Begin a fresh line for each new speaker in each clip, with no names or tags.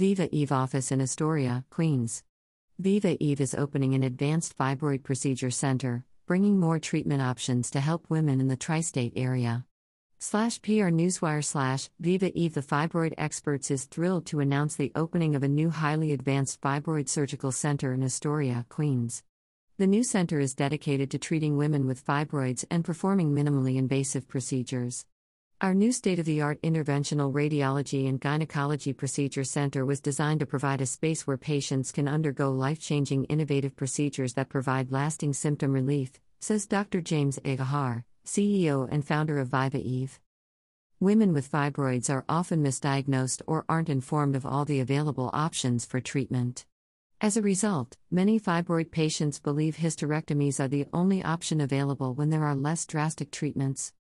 Viva Eve office in Astoria, Queens. Viva Eve is opening an advanced fibroid procedure center, bringing more treatment options to help women in the tri state area. Slash PR Newswire slash Viva Eve The Fibroid Experts is thrilled to announce the opening of a new highly advanced fibroid surgical center in Astoria, Queens. The new center is dedicated to treating women with fibroids and performing minimally invasive procedures. Our new state of the art interventional radiology and gynecology procedure center was designed to provide a space where patients can undergo life changing innovative procedures that provide lasting symptom relief, says Dr. James Aguilar, CEO and founder of Viva Eve. Women with fibroids are often misdiagnosed or aren't informed of all the available options for treatment. As a result, many fibroid patients believe hysterectomies are the only option available when there are less drastic treatments.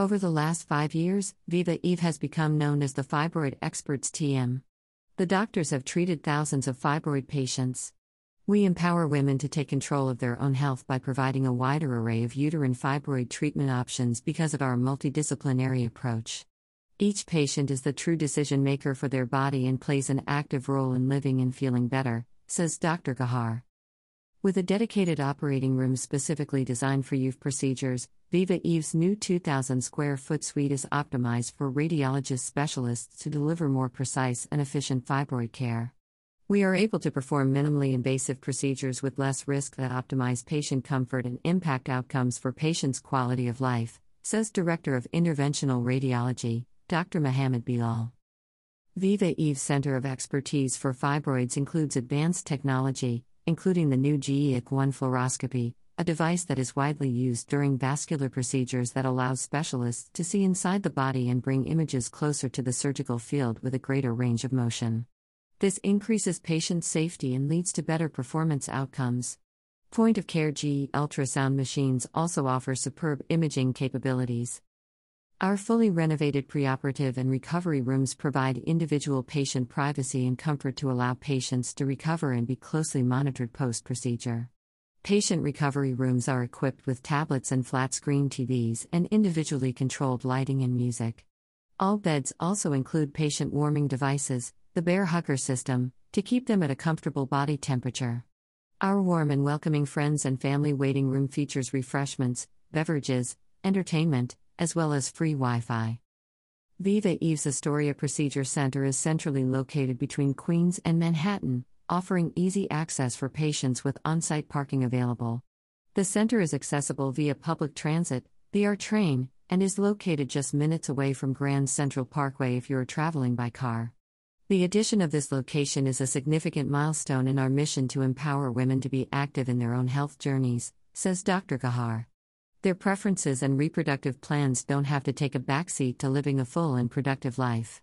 Over the last five years, Viva Eve has become known as the Fibroid Experts TM. The doctors have treated thousands of fibroid patients. We empower women to take control of their own health by providing a wider array of uterine fibroid treatment options because of our multidisciplinary approach. Each patient is the true decision maker for their body and plays an active role in living and feeling better, says Dr. Gahar. With a dedicated operating room specifically designed for UFE procedures, Viva Eve's new 2,000 square foot suite is optimized for radiologist specialists to deliver more precise and efficient fibroid care. We are able to perform minimally invasive procedures with less risk that optimize patient comfort and impact outcomes for patients' quality of life, says Director of Interventional Radiology, Dr. Mohammed Bilal. Viva Eve's Center of Expertise for Fibroids includes advanced technology, including the new GEIC 1 fluoroscopy, a device that is widely used during vascular procedures that allows specialists to see inside the body and bring images closer to the surgical field with a greater range of motion. This increases patient safety and leads to better performance outcomes. Point of care GE ultrasound machines also offer superb imaging capabilities. Our fully renovated preoperative and recovery rooms provide individual patient privacy and comfort to allow patients to recover and be closely monitored post procedure. Patient recovery rooms are equipped with tablets and flat screen TVs and individually controlled lighting and music. All beds also include patient warming devices, the Bair Hugger system, to keep them at a comfortable body temperature. Our warm and welcoming friends and family waiting room features refreshments, beverages, entertainment, as well as free Wi Fi. Viva Eve's Astoria Procedure Center is centrally located between Queens and Manhattan, offering easy access for patients with on site parking available. The center is accessible via public transit, via train, and is located just minutes away from Grand Central Parkway if you are traveling by car. The addition of this location is a significant milestone in our mission to empower women to be active in their own health journeys, says Dr. Gahar. Their preferences and reproductive plans don't have to take a backseat to living a full and productive life.